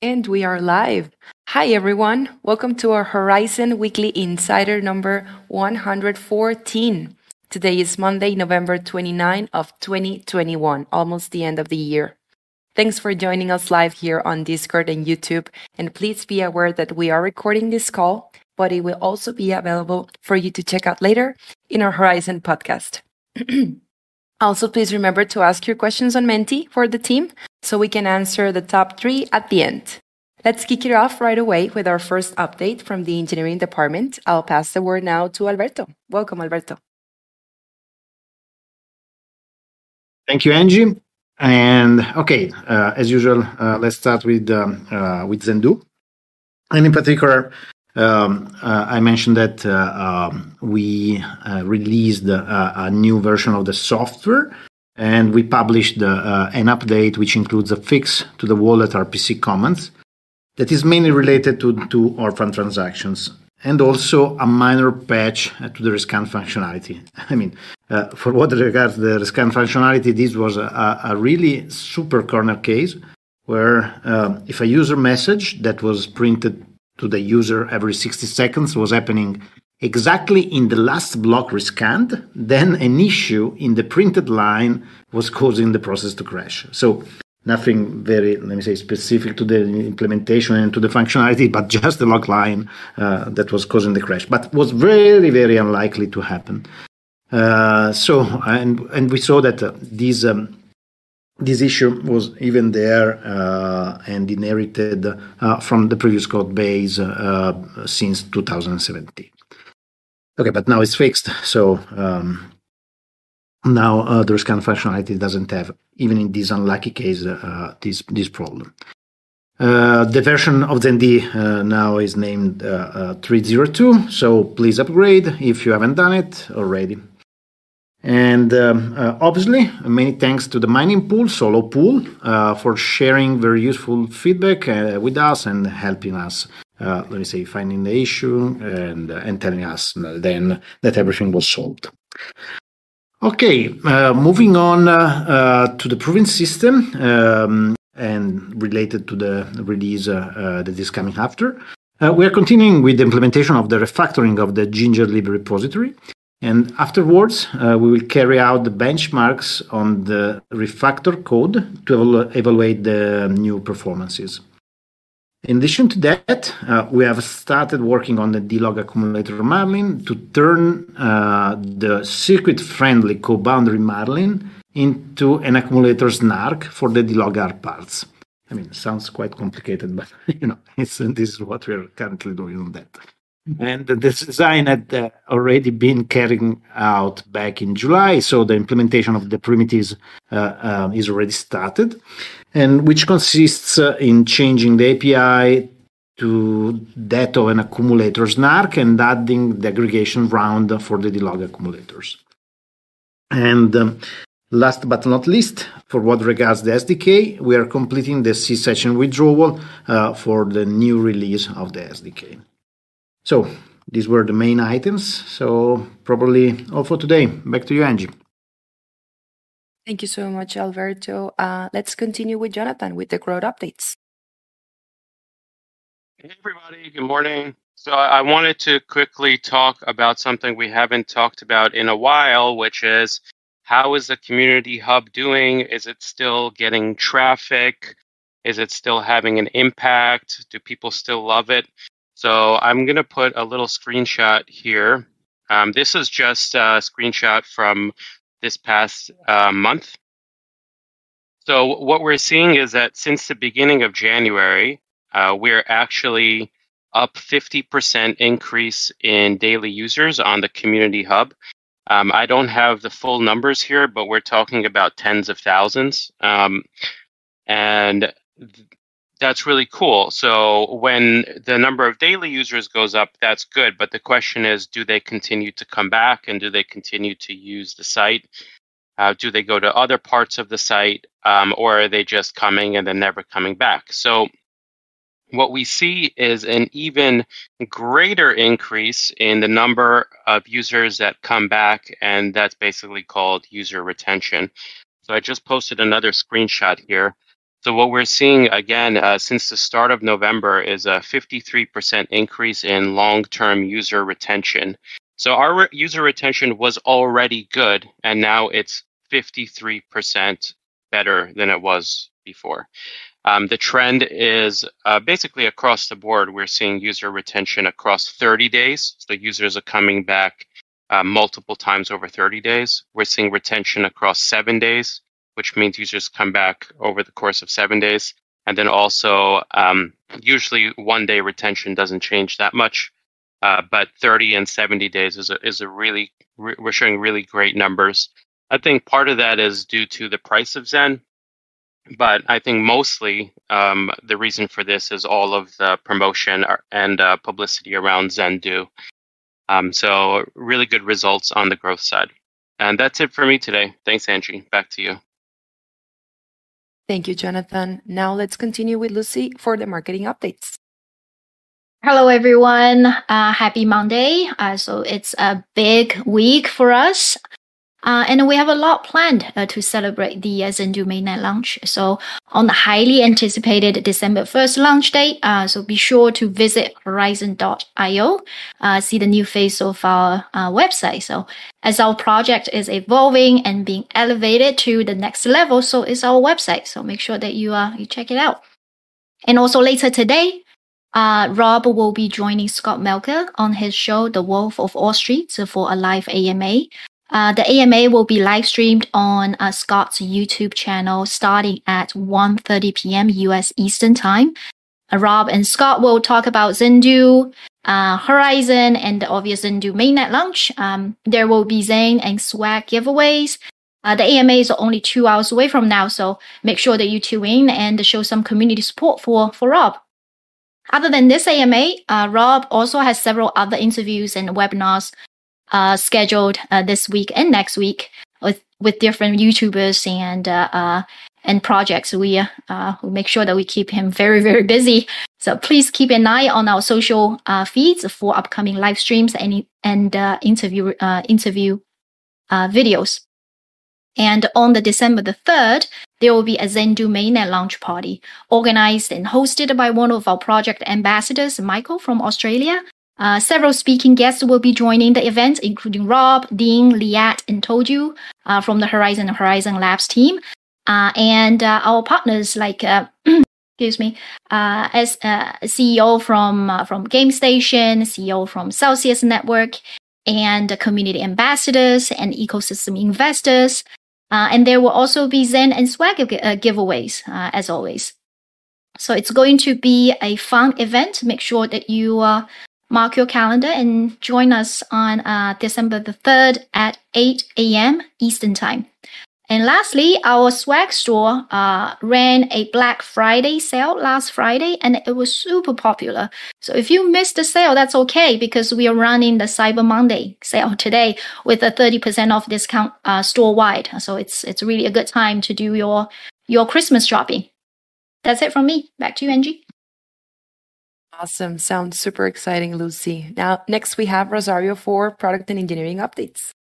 And we are live. Hi, everyone. Welcome to our Horizen Weekly Insider number 114. Today is Monday, November 29 of 2021, almost the end of the year. Thanks for joining us live here on Discord and YouTube. And please be aware that we are recording this call, but it will also be available for you to check out later in our Horizen podcast. also, please remember to ask your questions on Menti for the team so we can answer the top three at the end. Let's kick it off right away with our first update from the engineering department. I'll pass the word now to Alberto. Welcome, Alberto. Thank you, Angie. And okay, uh, as usual, uh, let's start with um, uh, with Zendoo. And in particular, um, uh, I mentioned that uh, um, we uh, released a new version of the software and we published uh, an update which includes a fix to the wallet RPC comments that is mainly related to, to orphan transactions and also a minor patch to the rescan functionality. I mean, uh, for what regards the rescan functionality, this was a, a really super corner case where uh, if a user message that was printed to the user every 60 seconds was happening exactly in the last block rescanned, then an issue in the printed line was causing the process to crash. So nothing very, let me say, specific to the implementation and to the functionality, but just the log line uh, that was causing the crash, but was very, very unlikely to happen. Uh, so, and and we saw that uh, this um, this issue was even there uh, and inherited uh, from the previous code base uh, since 2017. Okay, but now it's fixed. So um, now uh, the rescan functionality doesn't have, even in this unlucky case, uh, this this problem. Uh, the version of zend uh, now is named uh, uh, 302, so please upgrade if you haven't done it already. And um, obviously, many thanks to the mining pool, Solo Pool, for sharing very useful feedback with us and helping us uh, let me say, finding the issue and, uh, and telling us then that everything was solved. Okay, uh, moving on uh, uh, to the proving system um, and related to the release uh, that is coming after. we are continuing with the implementation of the refactoring of the Ginger lib repository. And afterwards, we will carry out the benchmarks on the refactor code to evaluate the new performances. In addition to that, uh, we have started working on the D-log accumulator Marlin to turn uh, the circuit-friendly co-boundary Marlin into an accumulator snark for the DLogR parts. I mean, sounds quite complicated, but you know, this is what we're currently doing on that. And the design had uh, already been carried out back in July, so the implementation of the primitives uh, uh, is already started, and which consists uh, in changing the API to that of an accumulator snark and adding the aggregation round for the DLog accumulators. And um, last but not least, for what regards the SDK, we are completing the C session withdrawal uh, for the new release of the SDK. So these were the main items. So probably all for today. Back to you, Angie. Thank you so much, Alberto. Uh, let's continue with Jonathan with the growth updates. Hey, everybody. Good morning. So I wanted to quickly talk about something we haven't talked about in a while, which is how is the community hub doing? Is it still getting traffic? Is it still having an impact? Do people still love it? So I'm going to put a little screenshot here. Um, this is just a screenshot from this past uh, month. So what we're seeing is that since the beginning of January, uh, we're actually up 50% increase in daily users on the community hub. Um, I don't have the full numbers here, but we're talking about tens of thousands. Um, and that's really cool. So when the number of daily users goes up, that's good. But the question is, do they continue to come back and do they continue to use the site? Uh, do they go to other parts of the site um, or are they just coming and then never coming back? So what we see is an even greater increase in the number of users that come back, and that's basically called user retention. So I just posted another screenshot here. So what we're seeing again uh, since the start of November is a 53% increase in long-term user retention. So our re- user retention was already good, and now it's 53% better than it was before. Um, the trend is uh, basically across the board. We're seeing user retention across 30 days. So users are coming back uh, multiple times over 30 days. We're seeing retention across seven days, which means users come back over the course of seven days. And then also, um, usually one day retention doesn't change that much, uh, but 30 and 70 days is a, is a really, re- we're showing really great numbers. I think part of that is due to the price of Zen, but I think mostly um, the reason for this is all of the promotion and uh, publicity around Zendoo. Um, so really good results on the growth side. And that's it for me today. Thanks, Angie. Back to you. Thank you, Jonathan. Now let's continue with Lucy for the marketing updates. Hello, everyone. Uh, happy Monday. Uh, so it's a big week for us. Uh, and we have a lot planned uh, to celebrate the uh, Zendoo mainnet launch. So on the highly anticipated December 1st launch date, uh, so be sure to visit horizen.io, uh, see the new face of our uh, website. So as our project is evolving and being elevated to the next level, so is our website. So make sure that you, uh, you check it out. And also later today, uh, Rob will be joining Scott Melker on his show, The Wolf of All Streets, for a live AMA. Uh, the AMA will be live streamed on uh, Scott's YouTube channel starting at 1.30 p.m. US Eastern Time. Uh, Rob and Scott will talk about Zendoo, uh, Horizen, and the obvious Zendoo mainnet launch. Um, there will be Zen and swag giveaways. Uh, the AMA is only two hours away from now, so make sure that you tune in and show some community support for, for Rob. Other than this AMA, uh, Rob also has several other interviews and webinars uh, scheduled uh, this week and next week with with different YouTubers and uh, uh and projects. We uh, we make sure that we keep him very very busy. So please keep an eye on our social uh, feeds for upcoming live streams and and interview interview videos. And on the December the 3rd, there will be a Zendoo mainnet launch party organized and hosted by one of our project ambassadors, Michael from Australia, uh, several speaking guests will be joining the event, including Rob, Dean, Liat, and Toju uh, from the Horizen and Horizen Labs team, uh, and uh, our partners like. Uh, excuse me, uh, as CEO from from GameStation, CEO from Celsius Network, and community ambassadors and ecosystem investors. and there will also be Zen and Swag giveaways, as always. So it's going to be a fun event. Make sure that you mark your calendar and join us on uh, December the 3rd at 8 a.m. Eastern Time. And lastly, our swag store uh, ran a Black Friday sale last Friday and it was super popular. So if you missed the sale, that's okay because we are running the Cyber Monday sale today with a 30% off discount uh, store wide. So it's, it's really a good time to do your, your Christmas shopping. That's it from me. Back to you, Angie. Awesome. Sounds super exciting, Lucy. Now, next we have Rosario for product and engineering updates.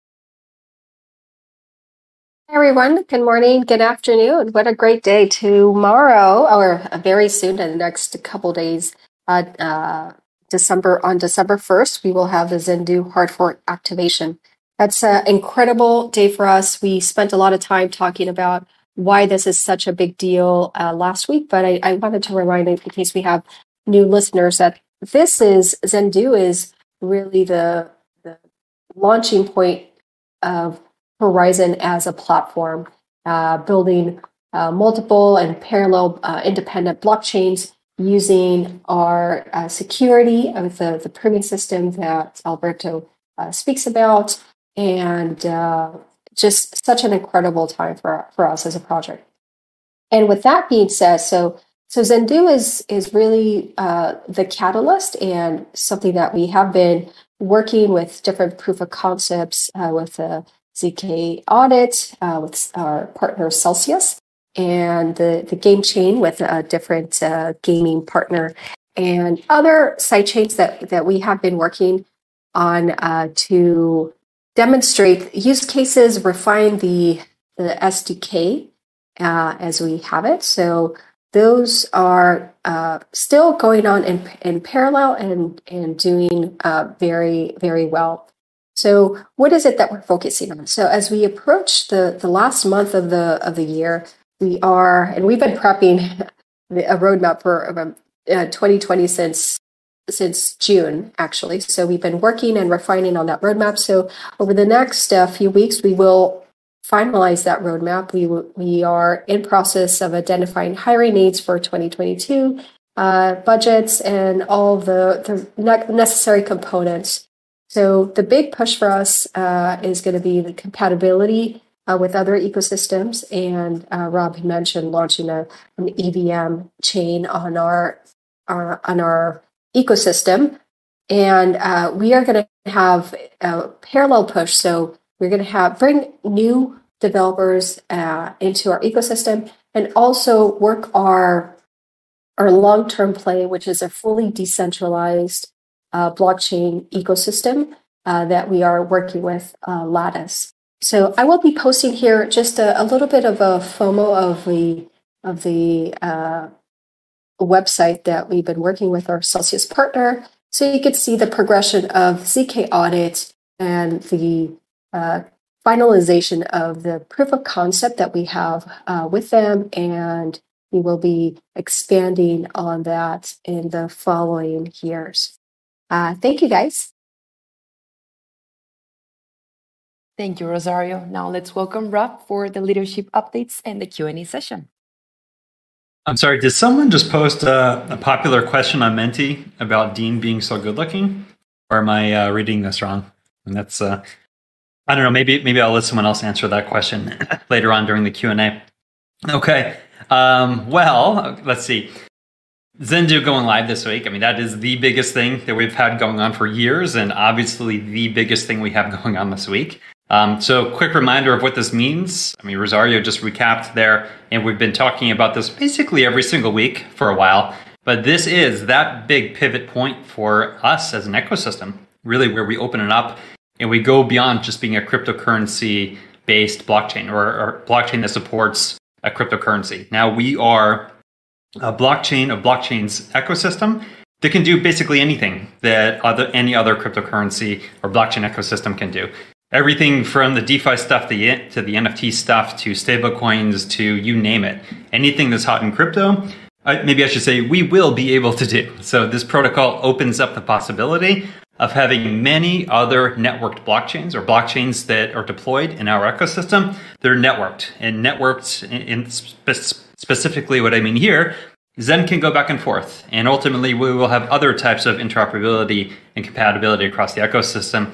Hi, everyone. Good morning. Good afternoon. What a great day. Tomorrow, or very soon, in the next couple days, uh, uh, December on December 1st, we will have the Zendoo hard fork activation. That's an incredible day for us. We spent a lot of time talking about why this is such a big deal uh, last week, but I, I, wanted to remind in case we have new listeners that this is Zendoo is really the the launching point of Horizen as a platform, uh, building uh, multiple and parallel uh, independent blockchains using our uh, security of the, the proving system that Alberto uh, speaks about, and uh, just such an incredible time for, for us as a project. And with that being said, so so Zendoo is is really uh, the catalyst and something that we have been working with different proof of concepts uh, with the ZK audit uh, with our partner Celsius and the the game chain with a different uh, gaming partner and other sidechains that that we have been working on uh, to demonstrate use cases, refine the the SDK uh, as we have it. So those are uh, still going on in, in parallel and, and doing uh, very, very well. So what is it that we're focusing on? So as we approach the, the last month of the, of the year, we are, and we've been prepping a roadmap for um, uh, 2020 since since June, actually. So we've been working and refining on that roadmap. So over the next uh, few weeks, we will finalize that roadmap. We we are in process of identifying hiring needs for 2022, uh, budgets, and all the the necessary components. So the big push for us uh, is going to be the compatibility uh, with other ecosystems. And uh, Rob mentioned launching a, an EVM chain on our, our on our ecosystem, and uh, we are going to have a parallel push. So we're going to have bring new developers uh, into our ecosystem and also work our our long term play, which is a fully decentralized uh, blockchain ecosystem uh, that we are working with uh, Latus. So I will be posting here just a, a little bit of a FOMO of the of the uh, website that we've been working with our Celsius partner, so you could see the progression of zk audit and the uh, finalization of the proof of concept that we have uh, with them, and we will be expanding on that in the following years. Uh, thank you, guys. Thank you, Rosario. Now let's welcome Rob for the leadership updates and the Q&A session. I'm sorry, did someone just post a, a popular question on Menti about Dean being so good looking? Or am I uh, reading this wrong? And that's, uh, I don't know, maybe maybe I'll let someone else answer that question later on during the Q&A. Okay, um, well, let's see. Zendoo going live this week. I mean, that is the biggest thing that we've had going on for years, and obviously the biggest thing we have going on this week. Um, so, quick reminder of what this means. I mean, Rosario just recapped there, and we've been talking about this basically every single week for a while. But this is that big pivot point for us as an ecosystem, really, where we open it up and we go beyond just being a cryptocurrency based blockchain or, or blockchain that supports a cryptocurrency. Now, we are a blockchain, a blockchain's ecosystem that can do basically anything that other, any other cryptocurrency or blockchain ecosystem can do everything from the DeFi stuff to the, to the NFT stuff to stablecoins to you name it. Anything that's hot in crypto, uh, maybe I should say we will be able to do. So this protocol opens up the possibility of having many other networked blockchains or blockchains that are deployed in our ecosystem they're networked and networked in, spe- specifically what I mean here Zen can go back and forth, and ultimately we will have other types of interoperability and compatibility across the ecosystem.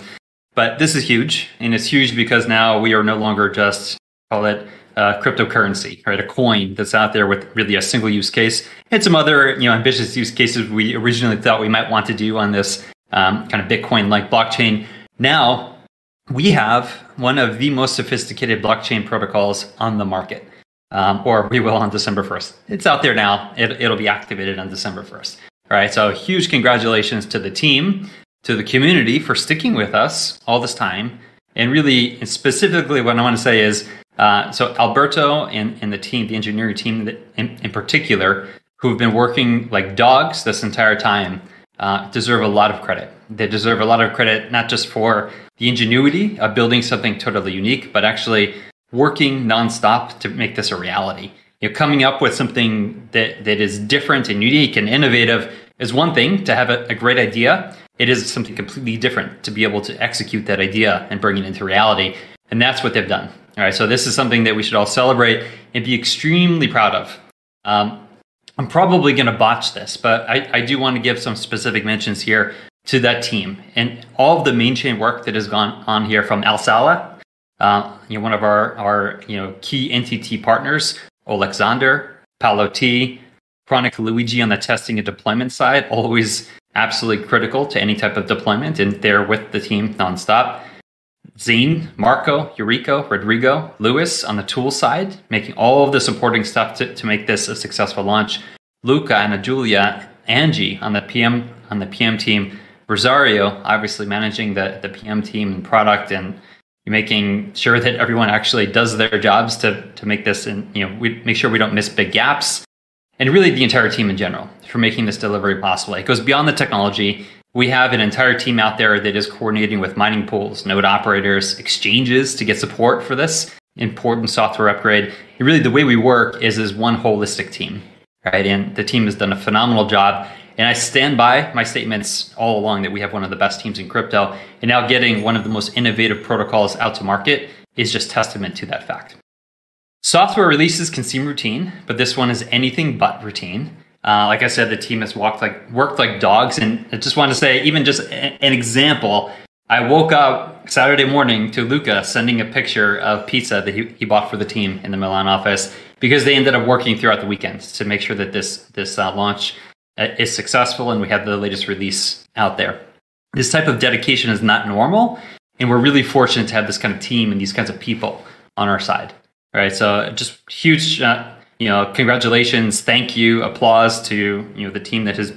But this is huge, and it's huge because now we are no longer just call it uh, cryptocurrency, right? A coin that's out there with really a single use case, and some other you know ambitious use cases we originally thought we might want to do on this um, kind of Bitcoin-like blockchain. Now we have one of the most sophisticated blockchain protocols on the market, um, or we will on December first. It's out there now. It, it'll be activated on December first. All right. So huge congratulations to the team to the community for sticking with us all this time. And really, specifically, what I want to say is uh, so Alberto and, and the team, the engineering team in, in particular, who have been working like dogs this entire time, uh, deserve a lot of credit. They deserve a lot of credit, not just for the ingenuity of building something totally unique, but actually working nonstop to make this a reality. You know, coming up with something that, that is different and unique and innovative is one thing to have a, a great idea it is something completely different to be able to execute that idea and bring it into reality. And that's what they've done. All right. So this is something that we should all celebrate and be extremely proud of. Um, I'm probably going to botch this, but I, I do want to give some specific mentions here to that team and all of the main chain work that has gone on here from Alsala, uh, you know, one of our, our you know key NTT partners, Alexander, Paolo T, Chronic Luigi on the testing and deployment side, always absolutely critical to any type of deployment, and they're with the team nonstop. Zine, Marco, Eurico, Rodrigo, Lewis on the tool side, making all of the supporting stuff to, to make this a successful launch. Luca and Julia, Angie on the PM on the PM team, Rosario obviously managing the, the PM team and product and making sure that everyone actually does their jobs to to make this and you know we make sure we don't miss big gaps and really the entire team in general for making this delivery possible. It goes beyond the technology. We have an entire team out there that is coordinating with mining pools, node operators, exchanges to get support for this important software upgrade. And really, the way we work is as one holistic team, right? And the team has done a phenomenal job. And I stand by my statements all along that we have one of the best teams in crypto. And now getting one of the most innovative protocols out to market is just testament to that fact. Software releases can seem routine, but this one is anything but routine. Uh, like I said, the team has walked like worked like dogs, and I just want to say, even just an example. I woke up Saturday morning to Luca sending a picture of pizza that he, he bought for the team in the Milan office because they ended up working throughout the weekend to make sure that this this uh, launch uh, is successful and we have the latest release out there. This type of dedication is not normal, and we're really fortunate to have this kind of team and these kinds of people on our side. All right, so just huge, uh, you know, congratulations, thank you, applause to you know the team that has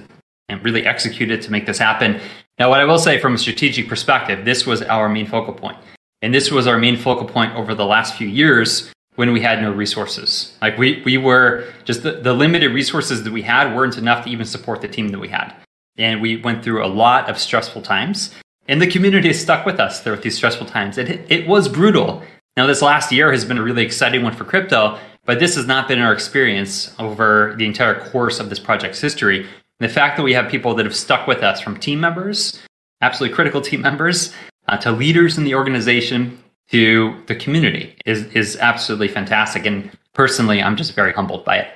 really executed to make this happen. Now, what I will say from a strategic perspective, this was our main focal point, and this was our main focal point over the last few years when we had no resources. Like we we were just the, the limited resources that we had weren't enough to even support the team that we had, and we went through a lot of stressful times. And the community has stuck with us through these stressful times. It, it was brutal. Now, this last year has been a really exciting one for crypto, but this has not been our experience over the entire course of this project's history. And the fact that we have people that have stuck with us from team members, absolutely critical team members, uh, to leaders in the organization, to the community is, is absolutely fantastic. And personally, I'm just very humbled by it.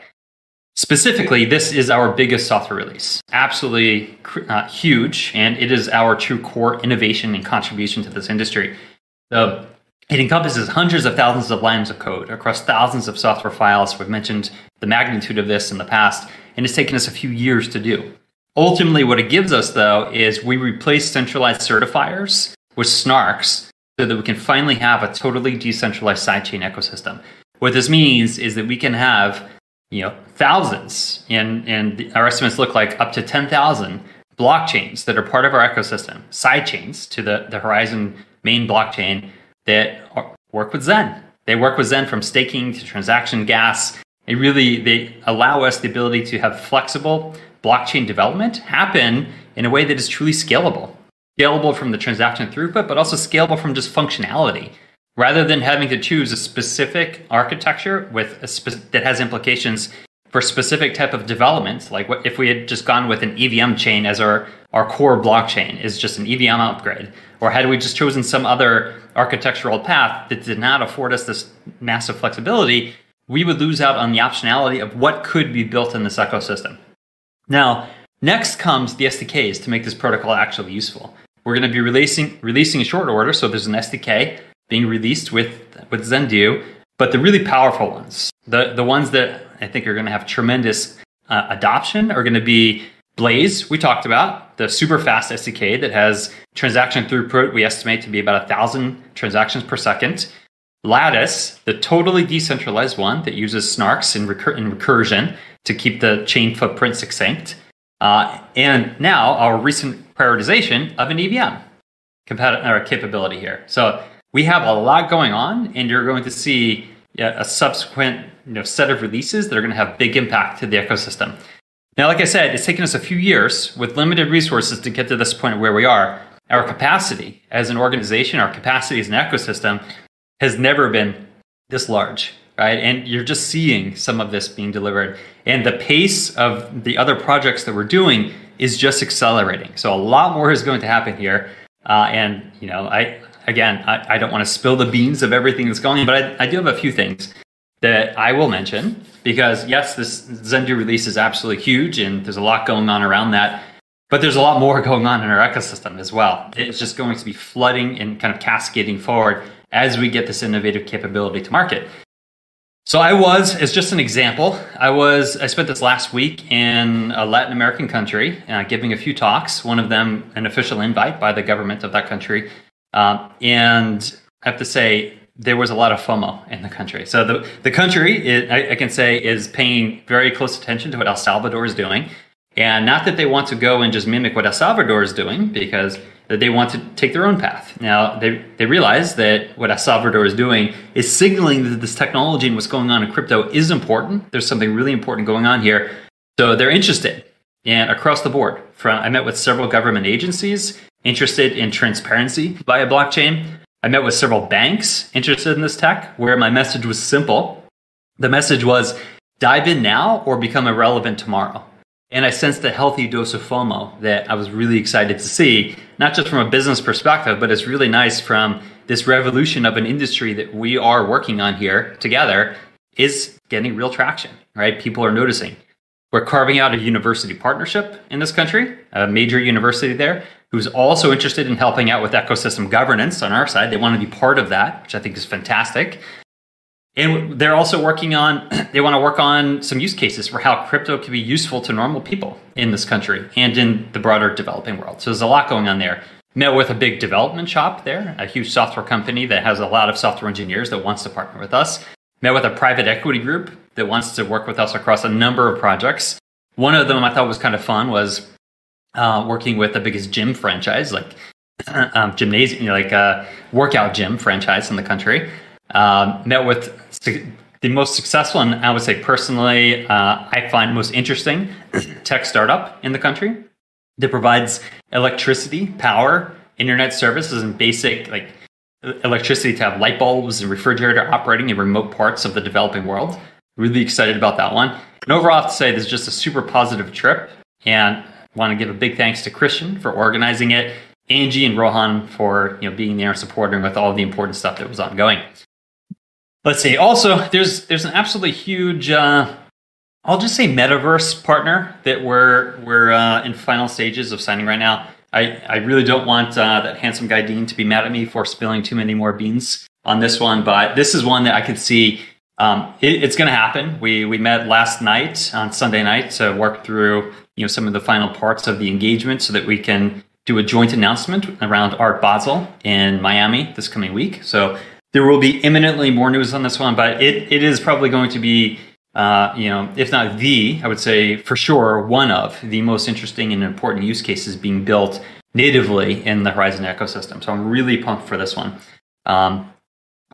Specifically, this is our biggest software release. Absolutely uh, huge, and it is our true core innovation and contribution to this industry. The it encompasses hundreds of thousands of lines of code across thousands of software files. We've mentioned the magnitude of this in the past, and it's taken us a few years to do. Ultimately, what it gives us, though, is we replace centralized certifiers with snarks so that we can finally have a totally decentralized sidechain ecosystem. What this means is that we can have you know thousands and and our estimates look like up to 10,000 blockchains that are part of our ecosystem sidechains to the the Horizen main blockchain that work with Zen. They work with Zen from staking to transaction gas. They really they allow us the ability to have flexible blockchain development happen in a way that is truly scalable. Scalable from the transaction throughput, but also scalable from just functionality. Rather than having to choose a specific architecture with spe- that has implications for specific type of development, like what if we had just gone with an EVM chain as our, our core blockchain is just an EVM upgrade, or had we just chosen some other architectural path that did not afford us this massive flexibility, we would lose out on the optionality of what could be built in this ecosystem. Now, next comes the SDKs to make this protocol actually useful. We're going to be releasing releasing a short order, so there's an SDK being released with with Zendoo, but the really powerful ones, the the ones that I think are going to have tremendous uh, adoption, are going to be Blaze, we talked about, the super fast SDK that has transaction throughput we estimate to be about a thousand transactions per second. Latus, the totally decentralized one that uses snarks and, recur- and recursion to keep the chain footprint succinct. Uh, and now our recent prioritization of an EVM compat- capability here. So we have a lot going on, and you're going to see a subsequent you know, set of releases that are going to have big impact to the ecosystem. Now, like I said, it's taken us a few years with limited resources to get to this point where we are. Our capacity as an organization, our capacity as an ecosystem has never been this large, right? And you're just seeing some of this being delivered. And the pace of the other projects that we're doing is just accelerating. So a lot more is going to happen here. Uh, and, you know, I, again, I, I don't want to spill the beans of everything that's going on, but I, I do have a few things that I will mention because yes, this Zendoo release is absolutely huge and there's a lot going on around that. But there's a lot more going on in our ecosystem as well. It's just going to be flooding and kind of cascading forward as we get this innovative capability to market. So I was, as just an example, I was I spent this last week in a Latin American country, uh, giving a few talks. One of them an official invite by the government of that country, uh, and I have to say there was a lot of FOMO in the country. So the, the country, I, I, can say, is paying very close attention to what El Salvador is doing. And not that they want to go and just mimic what El Salvador is doing, because they want to take their own path. Now, they, they realize that what El Salvador is doing is signaling that this technology and what's going on in crypto is important. There's something really important going on here. So they're interested, and across the board. From I met with several government agencies interested in transparency via blockchain. I met with several banks interested in this tech, where my message was simple. The message was dive in now or become irrelevant tomorrow. And I sensed a healthy dose of FOMO that I was really excited to see, not just from a business perspective, but it's really nice from this revolution of an industry that we are working on here together is getting real traction, right? People are noticing. We're carving out a university partnership in this country, a major university there, who's also interested in helping out with ecosystem governance on our side. They want to be part of that, which I think is fantastic. And they're also working on, they want to work on some use cases for how crypto can be useful to normal people in this country and in the broader developing world. So there's a lot going on there. Met with a big development shop there, a huge software company that has a lot of software engineers that wants to partner with us. Met with a private equity group that wants to work with us across a number of projects. One of them I thought was kind of fun was uh, working with the biggest gym franchise, like um, gymnasium, you know, like a uh, workout gym franchise in the country. Um, met with the most successful and I would say personally, uh, I find most interesting tech startup in the country that provides electricity, power, internet services, and basic like electricity to have light bulbs and refrigerator operating in remote parts of the developing world. Really excited about that one. And overall, I have to say this is just a super positive trip, and want to give a big thanks to Christian for organizing it, Angie and Rohan for you know being there and supporting with all the important stuff that was ongoing. Let's see. Also, there's there's an absolutely huge, uh, I'll just say, metaverse partner that we're we're uh, in final stages of signing right now. I, I really don't want uh, that handsome guy Dean to be mad at me for spilling too many more beans on this one, but this is one that I could see um, it, it's going to happen. We we met last night on Sunday night to work through you know some of the final parts of the engagement so that we can do a joint announcement around Art Basel in Miami this coming week. So there will be imminently more news on this one, but it, it is probably going to be, uh, you know, if not the, I would say for sure, one of the most interesting and important use cases being built natively in the Horizen ecosystem. So I'm really pumped for this one. Um,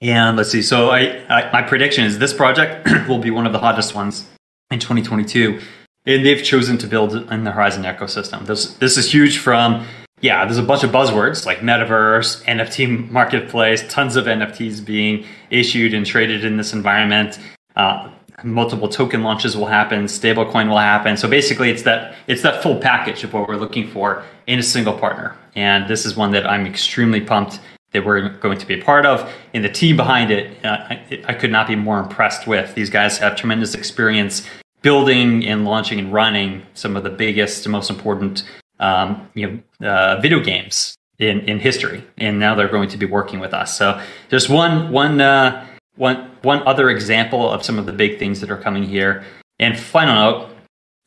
and let's see. So I, I, my prediction is this project will be one of the hottest ones in 2022. And they've chosen to build in the Horizen ecosystem. This, this is huge from yeah, there's a bunch of buzzwords like metaverse, NFT marketplace, tons of NFTs being issued and traded in this environment. Uh, multiple token launches will happen, stablecoin will happen. So basically, it's that it's that full package of what we're looking for in a single partner. And this is one that I'm extremely pumped that we're going to be a part of. And the team behind it, uh, I, I could not be more impressed with. These guys have tremendous experience building and launching and running some of the biggest and most important um, you know, uh, video games in, in history, and now they're going to be working with us. So just one one uh, one one other example of some of the big things that are coming here. And final note,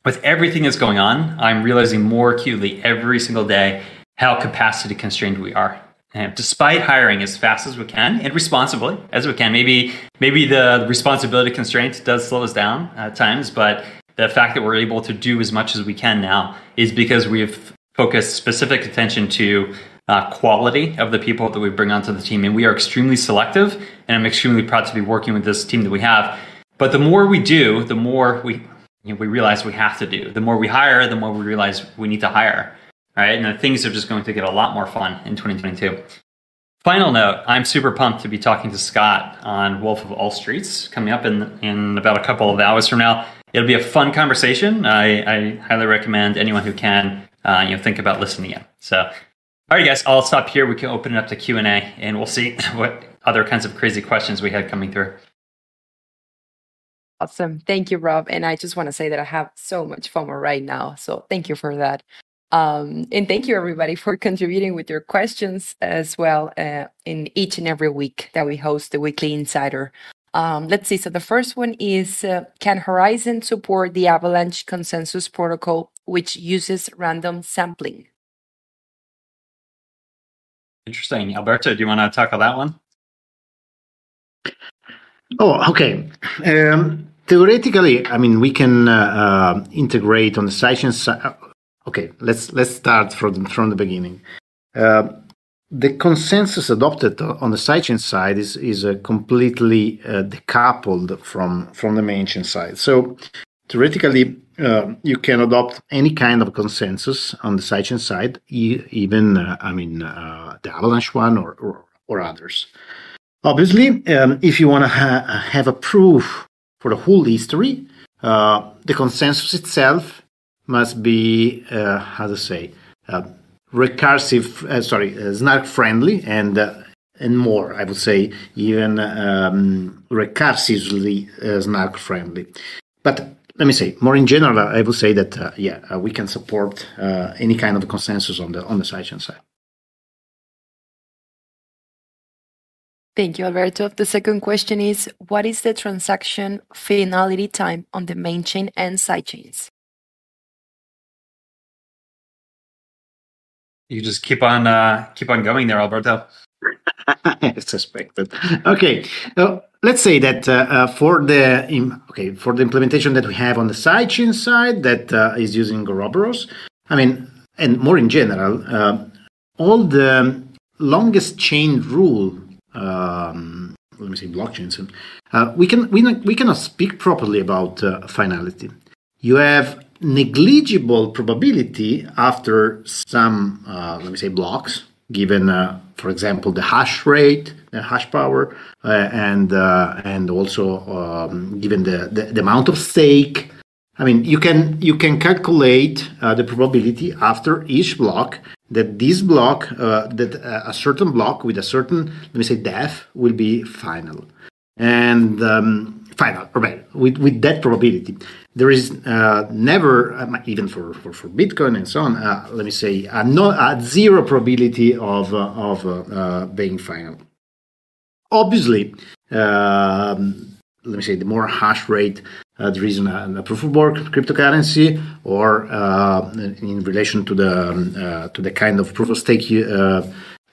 with everything that's going on, I'm realizing more acutely every single day how capacity constrained we are. Despite hiring as fast as we can and responsibly as we can, maybe maybe the responsibility constraint does slow us down at times, but the fact that we're able to do as much as we can now is because we've focused specific attention to uh, quality of the people that we bring onto the team. And we are extremely selective, and I'm extremely proud to be working with this team that we have. But the more we do, the more we you know, we realize we have to do. The more we hire, the more we realize we need to hire. Right, and things are just going to get a lot more fun in 2022. Final note: I'm super pumped to be talking to Scott on Wolf of All Streets coming up in in about a couple of hours from now it'll be a fun conversation. I, I highly recommend anyone who can, uh, you know, think about listening in. So, all right, guys, I'll stop here. We can open it up to Q and A, and we'll see what other kinds of crazy questions we had coming through. Awesome. Thank you, Rob. And I just want to say that I have so much FOMO right now. So thank you for that. Um, and thank you, everybody, for contributing with your questions as well uh, in each and every week that we host the Weekly Insider. Um, let's see. So the first one is uh, Can Horizen support the Avalanche consensus protocol, which uses random sampling? Interesting. Alberto, do you want to tackle that one? Oh, okay. Um, theoretically, I mean, we can uh, uh, integrate on the sidechain side. Okay, let's let's start from from the beginning. Uh, the consensus adopted on the sidechain side is is completely uh, decoupled from from the mainchain side. So theoretically, uh, you can adopt any kind of consensus on the sidechain side, e- even uh, I mean uh, the Avalanche one or, or, or others. Obviously, um, if you want to ha- have a proof for the whole history, uh, the consensus itself must be uh, how to say uh, recursive, sorry, snark friendly and and more, I would say, even um, recursively uh, snark friendly. But let me say more in general. I would say that uh, yeah, uh, we can support uh, any kind of consensus on the on the sidechain side. Thank you, Alberto. The second question is What is the transaction finality time on the main chain and sidechains? You just keep on uh, keep on going there, Alberto. suspected. Okay, uh, let's say that uh, uh, for the okay for the implementation that we have on the sidechain side that uh, is using Ouroboros, I mean, and more in general, all the longest chain rule. Um, let me say blockchains. We can we we cannot speak properly about finality. You have negligible probability after some let me say blocks given, uh, for example, the hash rate, the hash power, uh, and uh, and also um, given the, the, the, amount of stake. I mean, you can you can calculate uh, the probability after each block that this block, uh, that a certain block with a certain, let me say, depth will be final, and um, final, right? With with that probability there is uh, never, um, even for, for, for, Bitcoin and so on, uh, let me say, a, no, a zero probability of, uh, of uh, uh, being final. Obviously, um, let me say, the more hash rate uh, there is a, a, proof of work cryptocurrency, or in relation to the um, to the kind of proof of stake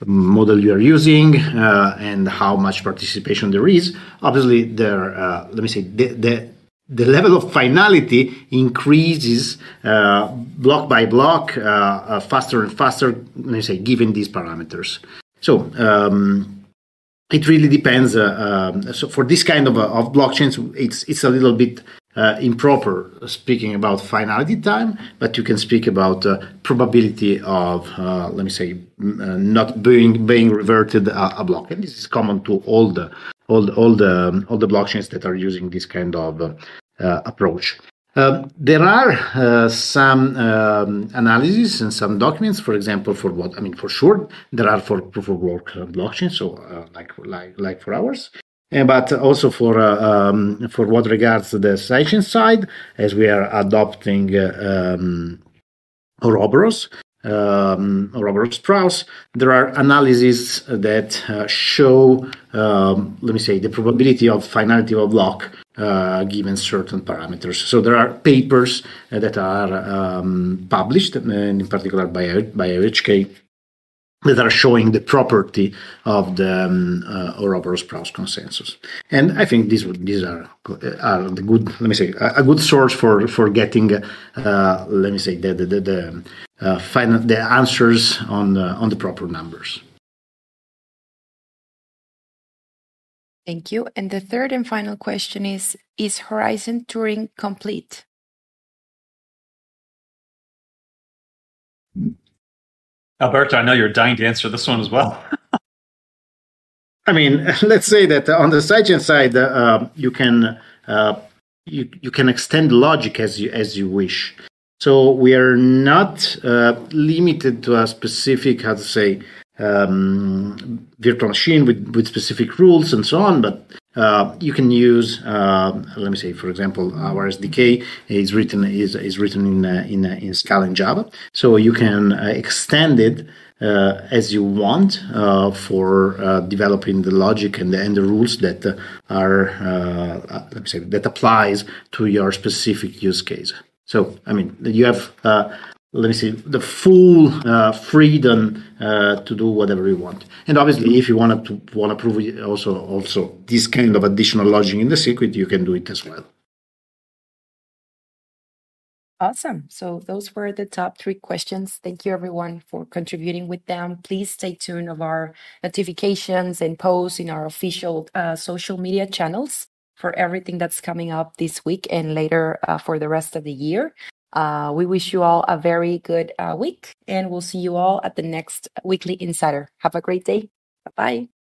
model you are using and how much participation there is. Obviously, there, let me say, the, the the level of finality increases uh, block by block, uh, uh, faster and faster, let me say, given these parameters. So um, it really depends. Uh, um, so for this kind of, uh, of blockchains, it's it's a little bit uh, improper speaking about finality time, but you can speak about probability of, let me say, not being being reverted a, a block, and this is common to all the all the, all the all the blockchains that are using this kind of uh, approach. Um, there are uh, some um, analyses and some documents, for example, for what I mean, for sure, there are for proof of work blockchain, so uh, like like like for ours, but also for uh, um, for what regards the sidechain side, as we are adopting uh, um, Ouroboros, um, Ouroboros Praos, there are analyses that uh, show, um, let me say, the probability of finality of a block uh, given certain parameters. So there are papers that are um, published, in particular by, by IOHK, that are showing the property of the um, uh, Ouroboros-Praos consensus. And I think these these are are the good let me say a, good source for for getting uh, let me say the the the, the, uh, final, the answers on on the proper numbers. Thank you. And the third and final question is Is Horizen Turing complete? Alberto, I know you're dying to answer this one as well. I mean, let's say that on the sidechain side, uh, you can uh, you, you can extend logic as you as you wish. So we are not uh, limited to a specific, how to say, um, virtual machine with, with specific rules and so on, but uh, you can use, uh, let me say, for example, our SDK is written is, is written in uh, in, uh, in Scala and Java, so you can uh, extend it uh, as you want for developing the logic and the, and the rules that are let me say that applies to your specific use case. So I mean, you have let me see the full uh, freedom uh, to do whatever you want. And obviously if you want to want to prove also also this kind of additional lodging in the circuit you can do it as well. Awesome. So those were the top three questions. Thank you everyone for contributing with them. Please stay tuned of our notifications and posts in our official uh, social media channels for everything that's coming up this week and later uh, for the rest of the year. Uh, we wish you all a very good uh, week, and we'll see you all at the next Weekly Insider. Have a great day. Bye bye.